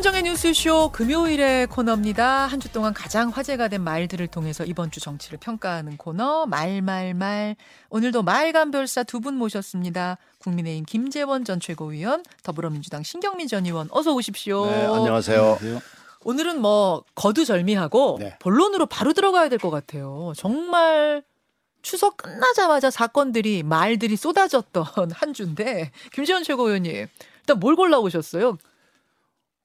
김현정의 뉴스쇼 금요일의 코너입니다. 한 주 동안 가장 화제가 된 말들을 통해서 이번 주 정치를 평가하는 코너 말말말. 오늘도 말감별사 두 분 모셨습니다. 국민의힘 김재원 전 최고위원, 더불어민주당 신경민 전 의원 어서 오십시오. 네, 안녕하세요. 오늘은 뭐 거두절미하고 네. 본론으로 바로 들어가야 될 것 같아요. 정말 추석 끝나자마자 사건들이 말들이 쏟아졌던 한 주인데 김재원 최고위원님 일단 뭘 골라오셨어요?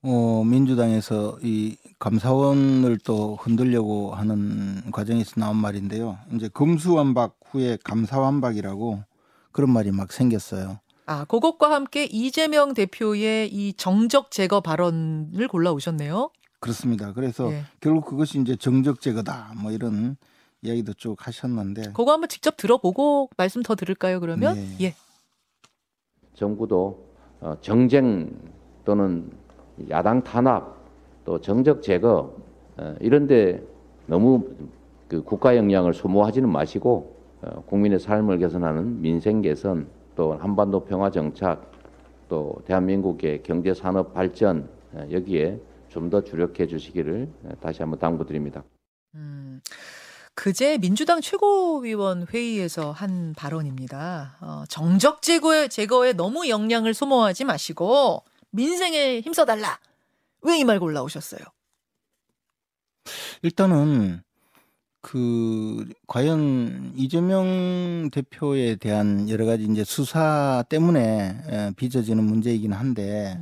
어, 민주당에서 이 감사원을 또 흔들려고 하는 과정에서 나온 말인데요. 이제 검수완박 후에 감사완박이라고 그런 말이 막 생겼어요. 아, 그것과 함께 이재명 대표의 이 정적 제거 발언을 골라오셨네요. 그렇습니다. 그래서 예. 결국 그것이 이제 정적 제거다 뭐 이런 이야기도 쭉 하셨는데 그거 한번 직접 들어보고 말씀 더 들을까요, 그러면? 네. 예. 정부도 어, 정쟁 또는 야당 탄압 또 정적 제거 어, 이런데 너무 그 국가 역량을 소모하지는 마시고 어, 국민의 삶을 개선하는 민생 개선 또 한반도 평화 정착 또 대한민국의 경제 산업 발전 어, 여기에 좀 더 주력해 주시기를 어, 다시 한번 당부드립니다. 음, 그제 민주당 최고위원 회의에서 한 발언입니다. 어, 정적 제거에, 제거에 너무 역량을 소모하지 마시고 민생에 힘써달라. 왜 이 말 골라오셨어요? 일단은 그 과연 이재명 대표에 대한 여러 가지 이제 수사 때문에 에, 빚어지는 문제이긴 한데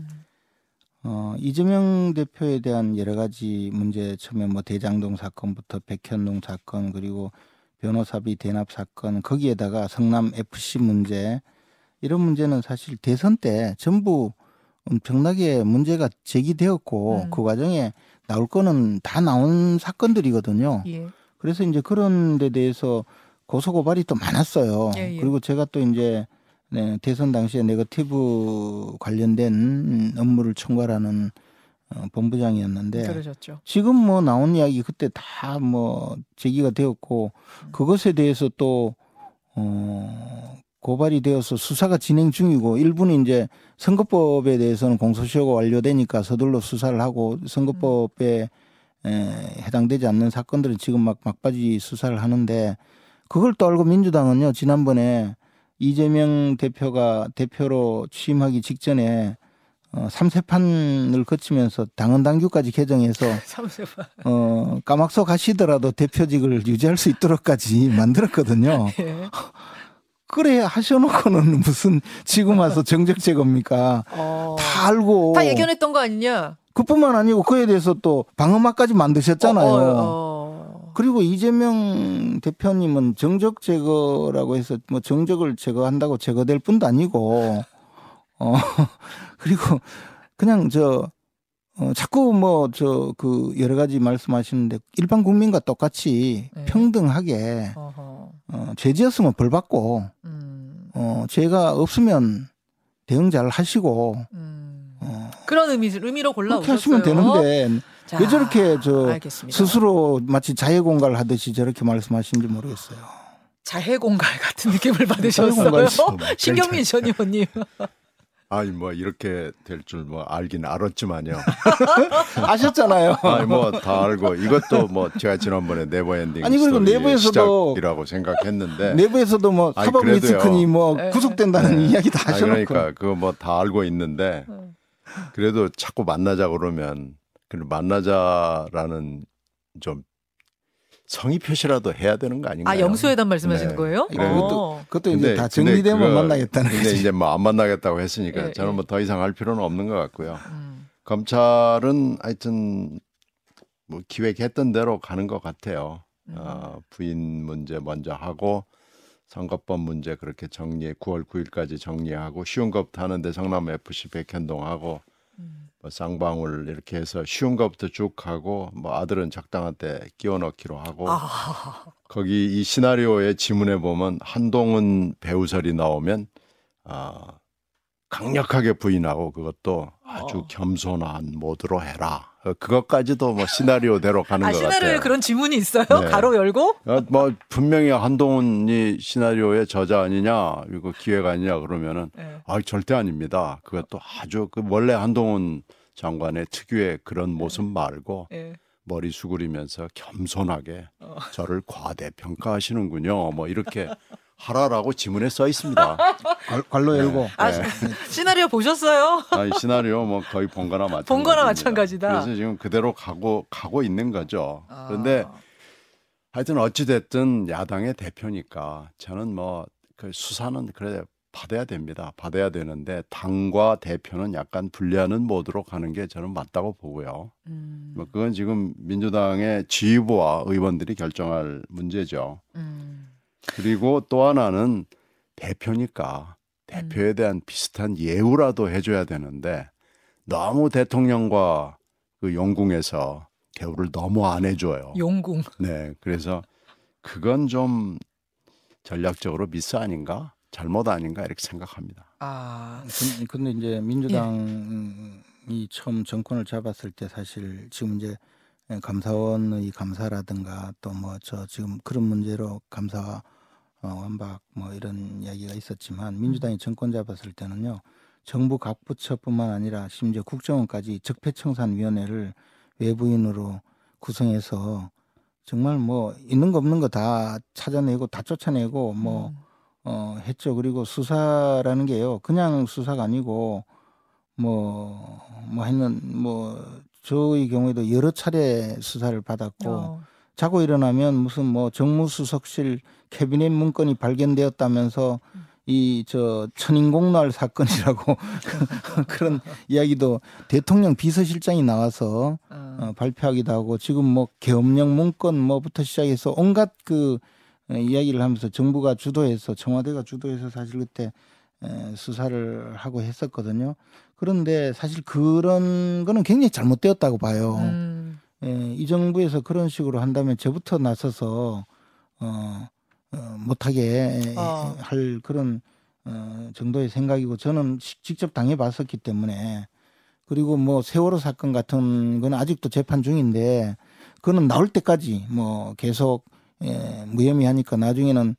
어 이재명 대표에 대한 여러 가지 문제 처음에 뭐 대장동 사건부터 백현동 사건 그리고 변호사비 대납 사건 거기에다가 성남 FC 문제 이런 문제는 사실 대선 때 전부 엄청나게 문제가 제기되었고 음. 그 과정에 나올 거는 다 나온 사건들이거든요. 예. 그래서 이제 그런 데 대해서 고소 고발이 또 많았어요. 예, 예. 그리고 제가 또 이제 네, 대선 당시에 네거티브 관련된 업무를 총괄하는 어, 본부장이었는데 그러셨죠. 지금 뭐 나온 이야기 그때 다 뭐 제기가 되었고 그것에 대해서 또 어, 고발이 되어서 수사가 진행 중이고 일부는 이제 선거법에 대해서는 공소시효가 완료되니까 서둘러 수사를 하고 선거법에 에, 해당되지 않는 사건들은 지금 막 막바지 수사를 하는데 그걸 또 알고 민주당은요 지난번에 이재명 대표가 대표로 취임하기 직전에 어, 3세판을 거치면서 당헌 당규까지 개정해서. 어, 까막서 가시더라도 대표직을 유지할 수 있도록까지 만들었거든요. 예. 그래 하셔놓고는 무슨 지금 와서 정적 제거입니까? 어. 다 알고 다 예견했던 거 아니냐? 그뿐만 아니고 그에 대해서 또 방어막까지 만드셨잖아요. 어, 어, 어. 그리고 이재명 대표님은 정적 제거라고 해서 뭐 정적을 제거한다고 제거될 뿐도 아니고 어 그리고 그냥 저 어, 자꾸 뭐 저 그 여러 가지 말씀하시는데 일반 국민과 똑같이 네. 평등하게 어허. 어, 죄지었으면 벌 받고 음. 어, 죄가 없으면 대응 잘 하시고 음. 어, 그런 의미, 의미로 그렇게 골라오셨어요. 하시면 되는데 자, 왜 저렇게 저 알겠습니다. 스스로 마치 자해 공갈 하듯이 저렇게 말씀하시는지 모르겠어요. 자해 공갈 같은 느낌을 받으셨어요. 있어. 신경민 전 의원님. 아니 뭐 이렇게 될 줄 뭐 알긴 알았지만요. 아셨잖아요. 아니 뭐 다 알고 이것도 뭐 제가 지난번에 never ending 아니, 그리고 내부에서도 시작이라고 생각했는데 내부에서도 뭐 사법. 리스크니 뭐 네. 구속된다는 네. 이야기 다 아니, 하셔놓고 그러니까 그거 뭐 다 알고 있는데 음. 그래도 자꾸 만나자 그러면 그 만나자라는 좀 성의 표시라도 해야 되는 거 아닌가요? 아 영수회담 말씀하시는 네. 거예요? 그래, 어. 그것도 근데- 이제 다 정리되면 그거- 만나겠다는 근데 거지. 이제 뭐 안 만나겠다고 했으니까 예, 저는 예. 뭐더 이상 할 필요는 없는 것 같고요. 음. 검찰은 하여튼 뭐 기획했던 대로 가는 것 같아요. 음. 어, 부인 문제 먼저 하고 선거법 문제 그렇게 정리해 9월 9일까지 정리하고 쉬운 것부터 하는데 성남 FC 백현동하고 음. 뭐 쌍방울 이렇게 해서 쉬운 것부터 쭉 하고 뭐 아들은 적당한 때 끼워 넣기로 하고 아, 거기 이 시나리오의 지문에 보면 한동훈 배우설이 나오면 아 강력하게 부인하고 그것도 아주 어. 겸손한 모드로 해라. 어, 그것까지도 뭐 시나리오대로 가는 아것 시나리오에 같아요. 그런 지문이 있어요? 네. 가로 열고? 어, 뭐 분명히 한동훈이 시나리오의 저자 아니냐, 이거 기획 아니냐 그러면은 네. 아 절대 아닙니다. 그것도 아주 그 원래 한동훈 장관의 특유의 그런 네. 모습 말고 예. 머리 수그리면서 겸손하게 어. 저를 과대평가하시는군요. 뭐 이렇게 하라라고 지문에 써 있습니다. 관- 관로 열고 아, 네. 시나리오 보셨어요? 아, 이 시나리오 뭐 거의 본 거나 마찬가지. 본 거나 마찬가지다. 그래서 지금 그대로 가고 가고 있는 거죠. 아. 그런데 하여튼 어찌 됐든 야당의 대표니까 저는 뭐 그 수사는 그래 받아야 됩니다. 받아야 되는데 당과 대표는 약간 분리하는 모드로 가는 게 저는 맞다고 보고요. 음, 뭐 그건 지금 민주당의 지휘부와 의원들이 결정할 문제죠. 음. 그리고 또 하나는 대표니까 대표에 대한 비슷한 예우라도 해줘야 되는데 너무 대통령과 그 영궁에서 대우를 너무 안 해줘요. 용궁. 네, 그래서 그건 좀 전략적으로 미스 아닌가, 잘못 아닌가 이렇게 생각합니다. 아, 근- 근데 이제 민주당이 처음 정권을 잡았을 때 사실 지금 이제 감사원의 감사라든가 또 뭐 저 지금 그런 문제로 감사 어, 완박 뭐 이런 이야기가 있었지만 민주당이 정권 잡았을 때는요 정부 각 부처뿐만 아니라 심지어 국정원까지 적폐청산위원회를 외부인으로 구성해서 정말 뭐 있는 거 없는 거 다 찾아내고 다 쫓아내고 뭐 음. 어, 했죠. 그리고 수사라는 게요. 그냥 수사가 아니고 뭐, 뭐 했는, 뭐, 저의 경우에도 여러 차례 수사를 받았고, 어. 자고 일어나면 무슨 뭐 정무수석실 캐비넷 문건이 발견되었다면서 이저 천인공날 사건이라고 그런 이야기도 대통령 비서실장이 나와서 어. 어, 발표하기도 하고 지금 뭐 계엄령 문건 뭐부터 시작해서 온갖 그 어, 이야기를 하면서 정부가 주도해서 청와대가 주도해서 사실 그때 에, 수사를 하고 했었거든요. 그런데 사실 그런 거는 굉장히 잘못되었다고 봐요. 음. 예, 이 정부에서 그런 식으로 한다면 저부터 나서서 어, 어 못하게 어. 할 그런 어, 정도의 생각이고 저는 시- 직접 당해봤었기 때문에 그리고 뭐 세월호 사건 같은 건 아직도 재판 중인데 그거는 나올 때까지 뭐 계속 예, 무혐의하니까 나중에는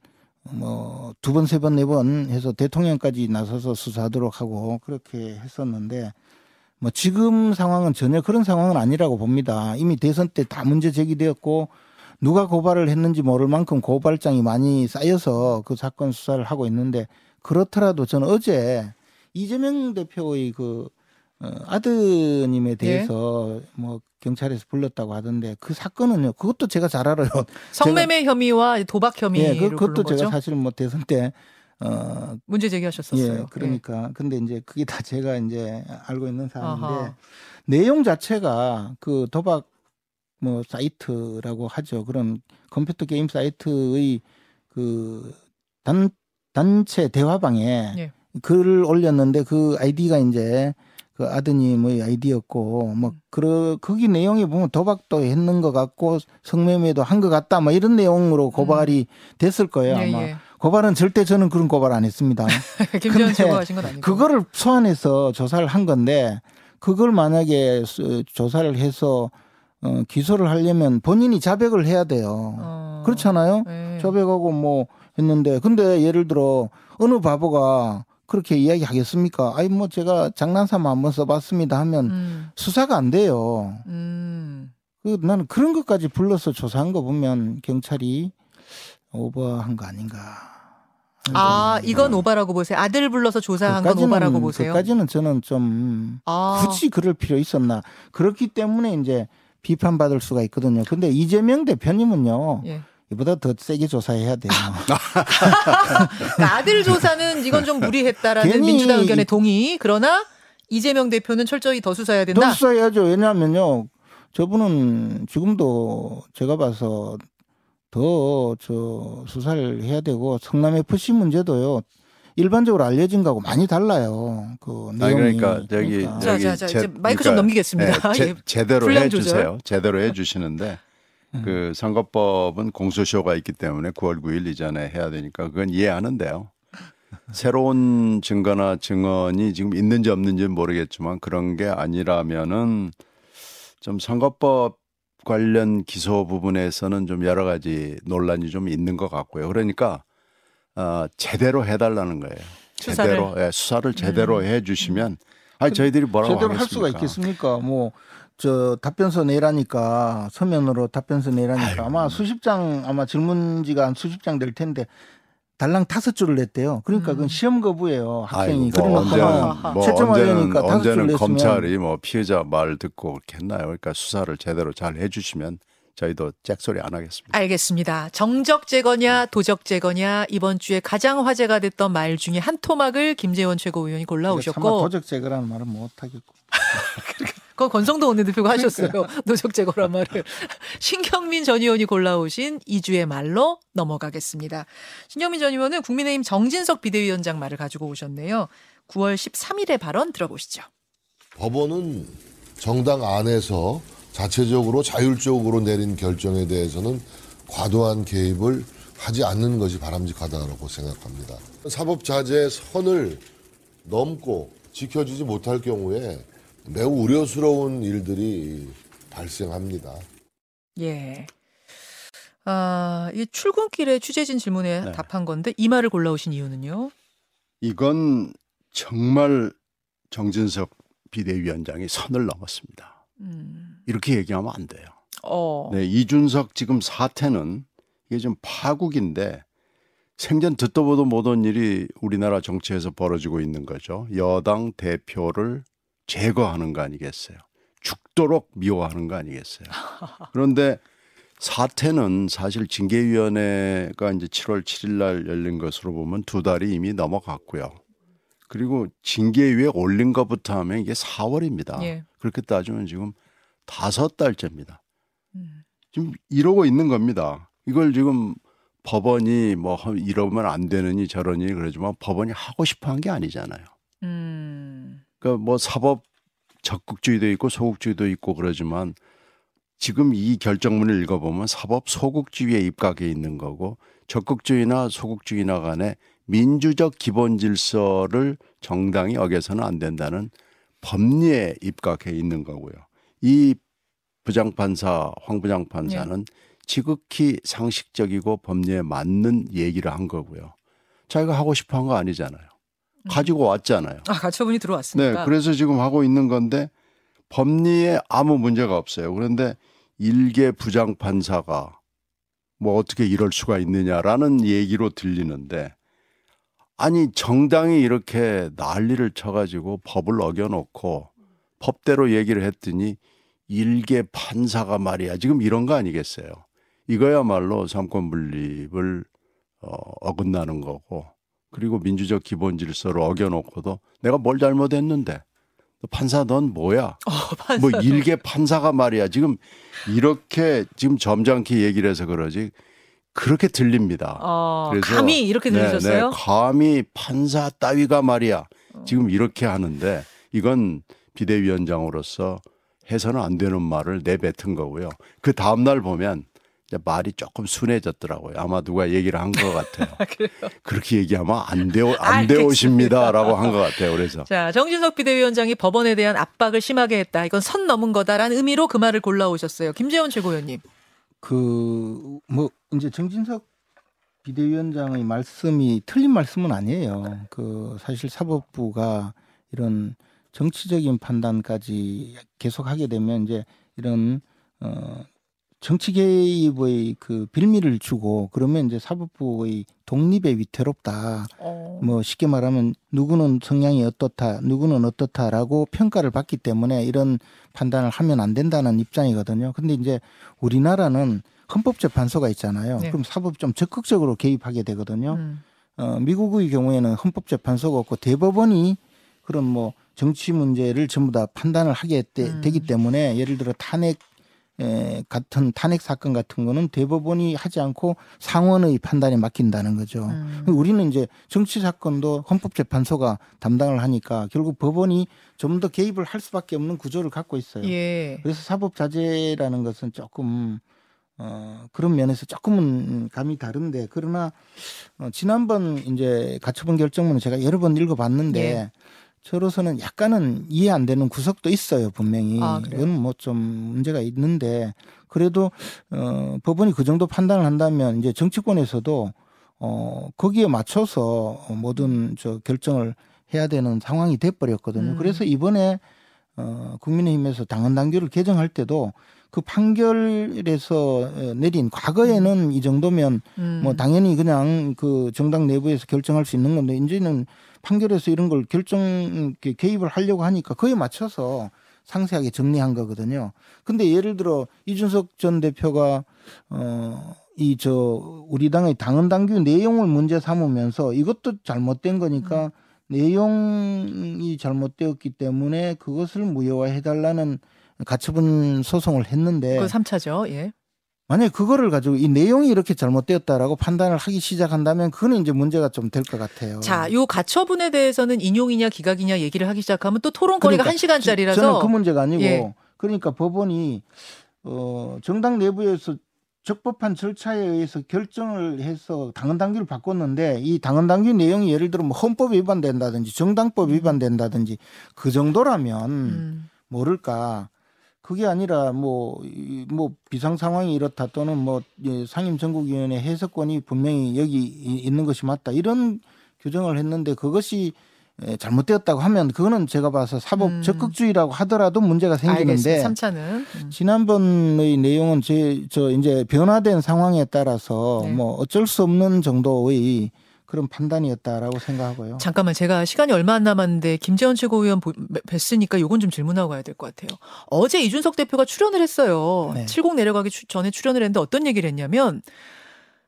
뭐 두 번, 세 번, 네 번 해서 대통령까지 나서서 수사하도록 하고 그렇게 했었는데 뭐 지금 상황은 전혀 그런 상황은 아니라고 봅니다. 이미 대선 때 다 문제 제기되었고 누가 고발을 했는지 모를 만큼 고발장이 많이 쌓여서 그 사건 수사를 하고 있는데 그렇더라도 저는 어제 이재명 대표의 그 어, 아드님에 대해서 뭐 경찰에서 불렀다고 하던데 그 사건은요. 그것도 제가 잘 알아요. 성매매 혐의와 도박 혐의로 예, 그, 그것도 거죠. 제가 사실 뭐 대선 때 어, 문제 제기하셨었어요. 예, 그러니까 근데 이제 그게 다 제가 이제 알고 있는 사안인데 아하. 내용 자체가 그 도박 뭐 사이트라고 하죠. 그런 컴퓨터 게임 사이트의 그 단 단체 대화방에 예. 글을 올렸는데 그 아이디가 이제 그 아드님의 아이디였고 뭐 그러 거기 내용에 보면 도박도 했는 것 같고 성매매도 한 것 같다 뭐 이런 내용으로 고발이 됐을 거예요 예, 아마 예. 고발은 절대 저는 그런 고발 안 했습니다. 김재현 근데 씨가 하신 건 아니고. 그거를 소환해서 조사를 한 건데 그걸 만약에 수- 조사를 해서 어, 기소를 하려면 본인이 자백을 해야 돼요. 어. 그렇잖아요. 예. 자백하고 뭐 했는데 근데 예를 들어 어느 바보가 그렇게 이야기하겠습니까? 아니 뭐 제가 장난삼아 한번 써봤습니다 하면 음. 수사가 안 돼요. 음. 그 나는 그런 것까지 불러서 조사한 거 보면 경찰이 오버한 거 아닌가. 아, 이건 오바라고 보세요. 아들 불러서 조사한 건 오바라고 보세요. 그까지는 저는 좀 아. 굳이 그럴 필요 있었나. 그렇기 때문에 이제 비판받을 수가 있거든요. 근데 이재명 대표님은요. 예. 이보다 더 세게 조사해야 돼요. 그러니까 아들 조사는 이건 좀 무리했다라는 민주당 의견에 이- 동의. 그러나 이재명 대표는 철저히 더 수사해야 된다. 더 수사해야죠. 왜냐하면요. 저분은 지금도 제가 봐서 더 저 수사를 해야 되고 성남 FC 문제도요. 일반적으로 알려진 거하고 많이 달라요. 그 아니 내용이. 그러니까 저기 그러니까. 자, 저기 자, 자, 제- 이제 마이크 좀 넘기겠습니다. 제, 예. 제대로 분량 해주세요. 제대로 해주시는데 음. 그 선거법은 공소시효가 있기 때문에 9월 9일 이전에 해야 되니까 그건 이해하는데요. 새로운 증거나 증언이 지금 있는지 없는지는 모르겠지만 그런 게 아니라면은 좀 선거법 관련 기소 부분에서는 좀 여러 가지 논란이 좀 있는 것 같고요. 그러니까 어, 제대로 해달라는 거예요. 수사를. 제대로 예, 수사를 제대로 해주시면 아니 저희들이 뭐라고 제대로 할 하겠습니까? 수가 있겠습니까? 뭐 저 답변서 내라니까 서면으로 답변서 내라니까 아이고. 아마 수십 장 아마 질문지가 한 수십 장 될 텐데 달랑 다섯 줄을 냈대요. 그러니까 음. 그건 시험 거부예요. 학생이 아이고, 뭐 언제는 뭐 채점하려니까 언제는, 다섯 줄 언제는 냈으면 검찰이 뭐 피해자 말 듣고 그렇게 했나요? 그러니까 수사를 제대로 잘 해주시면 저희도 잭소리 안 하겠습니다. 알겠습니다. 정적 제거냐 도적 제거냐 이번 주에 가장 화제가 됐던 말 중에 한 토막을 김재원 최고위원이 골라오셨고 도적 제거라는 말은 못 하겠고. 그건 권성동 원내대표가 하셨어요. 도적 제거란 말을. 신경민 전 의원이 골라오신 이주의 말로 넘어가겠습니다. 신경민 전 의원은 국민의힘 정진석 비대위원장 말을 가지고 오셨네요. 9월 13일의 발언 들어보시죠. 법원은 정당 안에서 자체적으로 자율적으로 내린 결정에 대해서는 과도한 개입을 하지 않는 것이 바람직하다고 생각합니다. 사법자재 선을 넘고 지켜지지 못할 경우에 매우 우려스러운 일들이 발생합니다. 예. 아, 이 출근길에 취재진 질문에 네. 답한 건데 이 말을 골라오신 이유는요? 이건 정말 정진석 비대위원장이 선을 넘었습니다. 음. 이렇게 얘기하면 안 돼요. 어. 네, 이준석 지금 사태는 이게 좀 파국인데 생전 듣도 보도 못한 일이 우리나라 정치에서 벌어지고 있는 거죠. 여당 대표를 제거하는 거 아니겠어요. 죽도록 미워하는 거 아니겠어요. 그런데 사태는 사실 징계위원회가 이제 7월 7일 날 열린 것으로 보면 두 달이 이미 넘어갔고요. 그리고 징계위에 올린 것부터 하면 이게 4월입니다. 예. 그렇게 따지면 지금 다섯 달째입니다. 음. 지금 이러고 있는 겁니다. 이걸 지금 법원이 뭐 이러면 안 되느니 저러니 그러지만 법원이 하고 싶어 한 게 아니잖아요. 음. 그러니까 뭐 사법 적극주의도 있고 소극주의도 있고 그러지만 지금 이 결정문을 읽어보면 사법 소극주의에 입각해 있는 거고 적극주의나 소극주의나 간에 민주적 기본 질서를 정당이 어겨서는 안 된다는 법리에 입각해 있는 거고요. 이 부장판사 황 부장판사는 지극히 상식적이고 법리에 맞는 얘기를 한 거고요. 자기가 하고 싶어 한 거 아니잖아요. 가지고 왔잖아요. 아, 가처분이 네, 들어왔습니까? 그래서 지금 하고 있는 건데 법리에 아무 문제가 없어요. 그런데 일개 부장 판사가 뭐 어떻게 이럴 수가 있느냐라는 얘기로 들리는데 아니 정당이 이렇게 난리를 쳐가지고 법을 어겨놓고 법대로 얘기를 했더니 일개 판사가 말이야 지금 이런 거 아니겠어요? 이거야말로 삼권 분립을 어, 어긋나는 거고 그리고 민주적 기본 질서를 어겨놓고도 내가 뭘 잘못했는데 너 판사 넌 뭐야? 어, 판사. 뭐 일개 판사가 말이야 지금 이렇게 지금 점잖게 얘기를 해서 그러지 그렇게 들립니다. 어, 그래서- 감히 이렇게 네, 들으셨어요? 네, 감히 판사 따위가 말이야 지금 이렇게 하는데 이건 비대위원장으로서 해서는 안 되는 말을 내뱉은 거고요. 그 다음 날 보면 말이 조금 순해졌더라고요. 아마 누가 얘기를 한 것 같아요. 그렇게 얘기하면 안 되오 안 알겠습니다. 되오십니다라고 한 것 같아요. 그래서 자, 정진석 비대위원장이 법원에 대한 압박을 심하게 했다. 이건 선 넘은 거다라는 의미로 그 말을 골라오셨어요. 김재원 최고위원님. 그 뭐 이제 정진석 비대위원장의 말씀이 틀린 말씀은 아니에요. 그 사실 사법부가 이런 정치적인 판단까지 계속하게 되면 이제 이런 어 정치 개입의 그 빌미를 주고 그러면 이제 사법부의 독립에 위태롭다. 어. 뭐 쉽게 말하면 누구는 성향이 어떻다, 누구는 어떻다라고 평가를 받기 때문에 이런 판단을 하면 안 된다는 입장이거든요. 근데 이제 우리나라는 헌법재판소가 있잖아요. 네. 그럼 사법 좀 적극적으로 개입하게 되거든요. 음. 어, 미국의 경우에는 헌법재판소가 없고 대법원이 그런 뭐 정치 문제를 전부 다 판단을 하게 되, 음. 되기 때문에 예를 들어 탄핵 에, 같은 탄핵 사건 같은 거는 대법원이 하지 않고 상원의 판단에 맡긴다는 거죠. 음. 우리는 이제 정치 사건도 헌법재판소가 담당을 하니까 결국 법원이 좀 더 개입을 할 수밖에 없는 구조를 갖고 있어요. 예. 그래서 사법자재라는 것은 조금 어, 그런 면에서 조금은 감이 다른데 그러나 어, 지난번 이제 가처분 결정문을 제가 여러 번 읽어봤는데 예. 저로서는 약간은 이해 안 되는 구석도 있어요 분명히 아? 이건 뭐 좀 문제가 있는데 그래도 어, 법원이 그 정도 판단을 한다면 이제 정치권에서도 어, 거기에 맞춰서 모든 저 결정을 해야 되는 상황이 돼버렸거든요. 음. 그래서 이번에 어, 국민의힘에서 당헌 당규를 개정할 때도 그 판결에서 어, 내린 과거에는 이 정도면 음. 뭐 당연히 그냥 그 정당 내부에서 결정할 수 있는 건데 이제는 판결에서 이런 걸 결정 개입을 하려고 하니까 그에 맞춰서 상세하게 정리한 거거든요. 근데 예를 들어 이준석 전 대표가 어 이 저 우리 당의 당헌 당규 내용을 문제 삼으면서 이것도 잘못된 거니까 내용이 잘못되었기 때문에 그것을 무효화해 달라는 가처분 소송을 했는데 그 3차죠. 예. 만약에 그거를 가지고 이 내용이 이렇게 잘못되었다라고 판단을 하기 시작한다면 그거는 이제 문제가 좀 될 것 같아요. 자, 요 가처분에 대해서는 인용이냐 기각이냐 얘기를 하기 시작하면 또 토론거리가 그러니까 한 시간짜리라서 저는 그 문제가 아니고 예. 그러니까 법원이 어 정당 내부에서 적법한 절차에 의해서 결정을 해서 당헌 당규를 바꿨는데 이 당헌 당규 내용이 예를 들어 뭐 헌법 위반된다든지 정당법 위반된다든지 그 정도라면 음. 모를까 그게 아니라 뭐, 이- 뭐 비상 상황이 이렇다 또는 뭐 예, 상임 전국위원회 해석권이 분명히 여기 이- 있는 것이 맞다 이런 규정을 했는데 그것이 예, 잘못되었다고 하면 그거는 제가 봐서 사법 음. 적극주의라고 하더라도 문제가 생기는데 알겠습니다. 3차는 음. 지난번의 내용은 제 저 이제 변화된 상황에 따라서 네. 뭐 어쩔 수 없는 정도의 그런 판단이었다라고 생각하고요. 잠깐만 제가 시간이 얼마 안 남았는데 김재원 최고위원 보- 뵀으니까 요건 좀 질문하고 가야 될 것 같아요. 어제 이준석 대표가 출연을 했어요. 네. 70 내려가기 추- 전에 출연을 했는데 어떤 얘기를 했냐면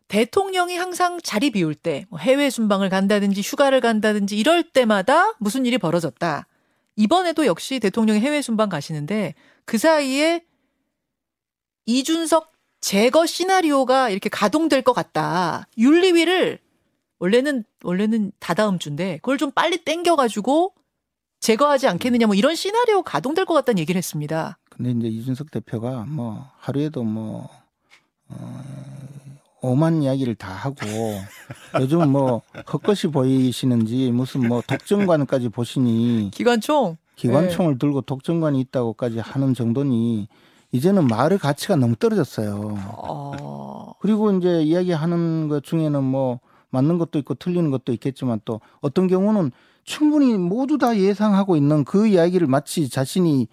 대통령이 항상 자리 비울 때뭐 해외 순방을 간다든지 휴가를 간다든지 이럴 때마다 무슨 일이 벌어졌다. 이번에도 역시 대통령이 해외 순방 가시는데 그 사이에 이준석 제거 시나리오가 이렇게 가동될 것 같다. 윤리위를 원래는 원래는 다다음 주인데 그걸 좀 빨리 땡겨가지고 제거하지 않겠느냐 뭐 이런 시나리오 가동될 것 같다는 얘기를 했습니다. 근데 이제 이준석 대표가 뭐 하루에도 뭐 어, 오만 이야기를 다 하고 요즘 뭐 헛것이 보이시는지 무슨 뭐 독점관까지 보시니 기관총 기관총을 들고 독점관이 있다고까지 하는 정도니 이제는 말의 가치가 너무 떨어졌어요. 어, 그리고 이제 이야기하는 것 중에는 뭐 맞는 것도 있고 틀리는 것도 있겠지만 또 어떤 경우는 충분히 모두 다 예상하고 있는 그 이야기를 마치 자신이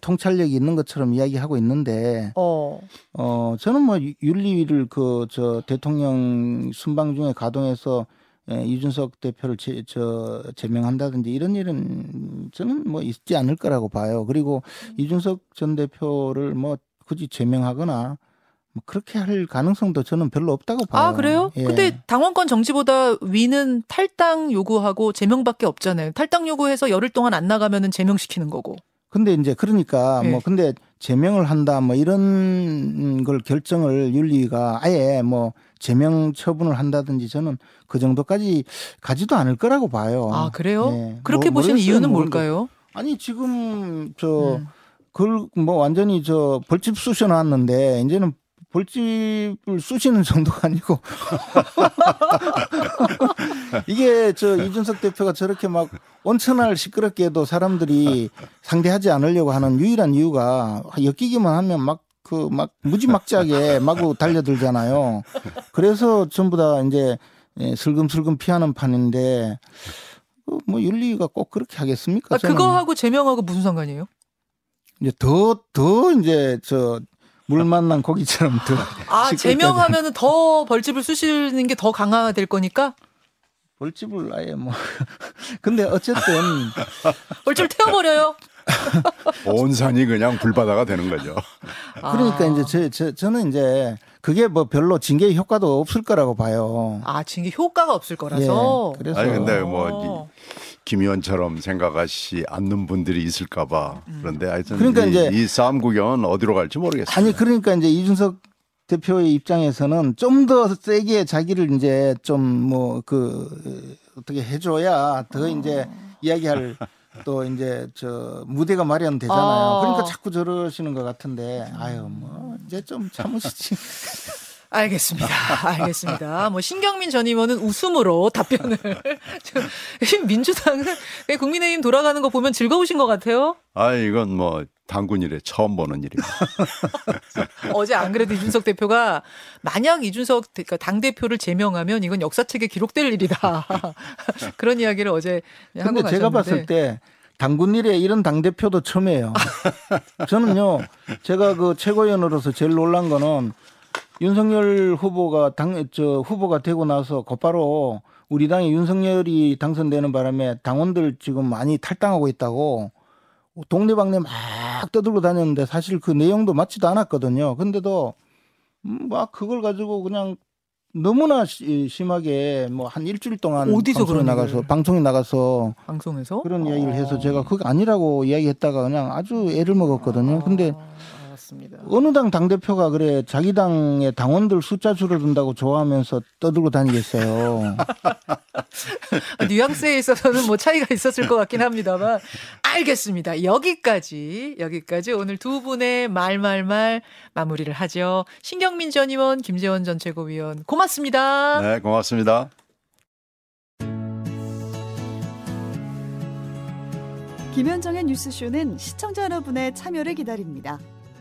통찰력이 있는 것처럼 이야기하고 있는데 어, 어 저는 뭐 윤리위를 그 저 대통령 순방 중에 가동해서 예, 이준석 대표를 제, 저 제명한다든지 이런 일은 저는 뭐 있지 않을 거라고 봐요. 그리고 이준석 전 대표를 뭐 굳이 제명하거나 뭐 그렇게 할 가능성도 저는 별로 없다고 봐요. 아 그래요? 예. 근데 당원권 정지보다 위는 탈당 요구하고 제명밖에 없잖아요. 탈당 요구해서 열흘 동안 안 나가면은 제명시키는 거고. 근데 이제 그러니까 예. 뭐 근데 제명을 한다 뭐 이런 걸 결정을 윤리가 아예 뭐 제명 처분을 한다든지 저는 그 정도까지 가지도 않을 거라고 봐요. 아 그래요? 예. 그렇게 뭐, 보시는. 이유는 뭘까요? 아니 지금 저 음. 그걸 뭐 완전히 저 벌집 쑤셔놨는데 이제는 벌집을 쑤시는 정도가 아니고 이게 저 이준석 대표가 저렇게 막 온천을 시끄럽게 해도 사람들이 상대하지 않으려고 하는 유일한 이유가 엮이기만 하면 막 그 막 무지막지하게 마구 달려들잖아요. 그래서 전부 다 이제 예, 슬금슬금 피하는 판인데 그뭐 윤리가 꼭 그렇게 하겠습니까? 아, 그거하고 제명하고 무슨 상관이에요? 이제 더, 더 이제 저 물 만난 고기처럼 더. 아 시끄럽게 제명하면은 더 벌집을 쑤시는 게 더 강화될 거니까 벌집을 아예 뭐. 근데 어쨌든 벌집을 태워버려요. 온 산이 그냥 불바다가 되는 거죠. 그러니까 아. 이제 저, 저, 저는 이제 그게 뭐 별로 징계 효과도 없을 거라고 봐요. 아 징계 효과가 없을 거라서. 예, 그래서 아니 근데 어. 뭐 김 의원처럼 생각하시 않는 분들이 있을까봐 그런데 하여튼 그러니까 이, 이제- 이 싸움 구경은 어디로 갈지 모르겠어요. 아니 그러니까 이제 이준석 대표의 입장에서는 좀 더 세게 자기를 이제 좀 뭐 그 어떻게 해줘야 더 이제 이야기할 또 이제 저 무대가 마련되잖아요. 아. 그러니까 자꾸 저러시는 것 같은데 아유 뭐 이제 좀 참으시지. 알겠습니다. 알겠습니다. 뭐 신경민 전 의원은 웃음으로 답변을. 지금 민주당은 국민의힘 돌아가는 거 보면 즐거우신 것 같아요. 아 이건 뭐 당군 일에 처음 보는 일입니다. 어제 안 그래도 이준석 대표가 만약 이준석 그러니까 당 대표를 제명하면 이건 역사책에 기록될 일이다. 그런 이야기를 어제 한거 근데 제가 봤을 때 당군 일에 이런 당 대표도 처음이에요. 저는요, 제가 그 최고위원으로서 제일 놀란 거는 윤석열 후보가 당 저 후보가 되고 나서 곧바로 우리 당에 윤석열이 당선되는 바람에 당원들 지금 많이 탈당하고 있다고 동네방네 막 떠들고 다녔는데 사실 그 내용도 맞지도 않았거든요. 근데도 음, 막 그걸 가지고 그냥 너무나 시- 심하게 뭐 한 일주일 동안 어디서 그런 나가서? 방송에 나가서 방송에서 그런 이야기를 해서 어. 제가 그거 아니라고 이야기했다가 그냥 아주 애를 먹었거든요. 근데 아, 알았습니다. 어느 당 당대표가 그래 자기 당의 당원들 숫자 줄어든다고 좋아하면서 떠들고 다니겠어요. 뉘앙스에 있어서는 뭐 차이가 있었을 것 같긴 합니다만 알겠습니다. 여기까지 여기까지 오늘 두 분의 말말말 마무리를 하죠. 신경민 전 의원, 김재원 전 최고위원 고맙습니다. 네, 고맙습니다. 김현정의 뉴스쇼는 시청자 여러분의 참여를 기다립니다.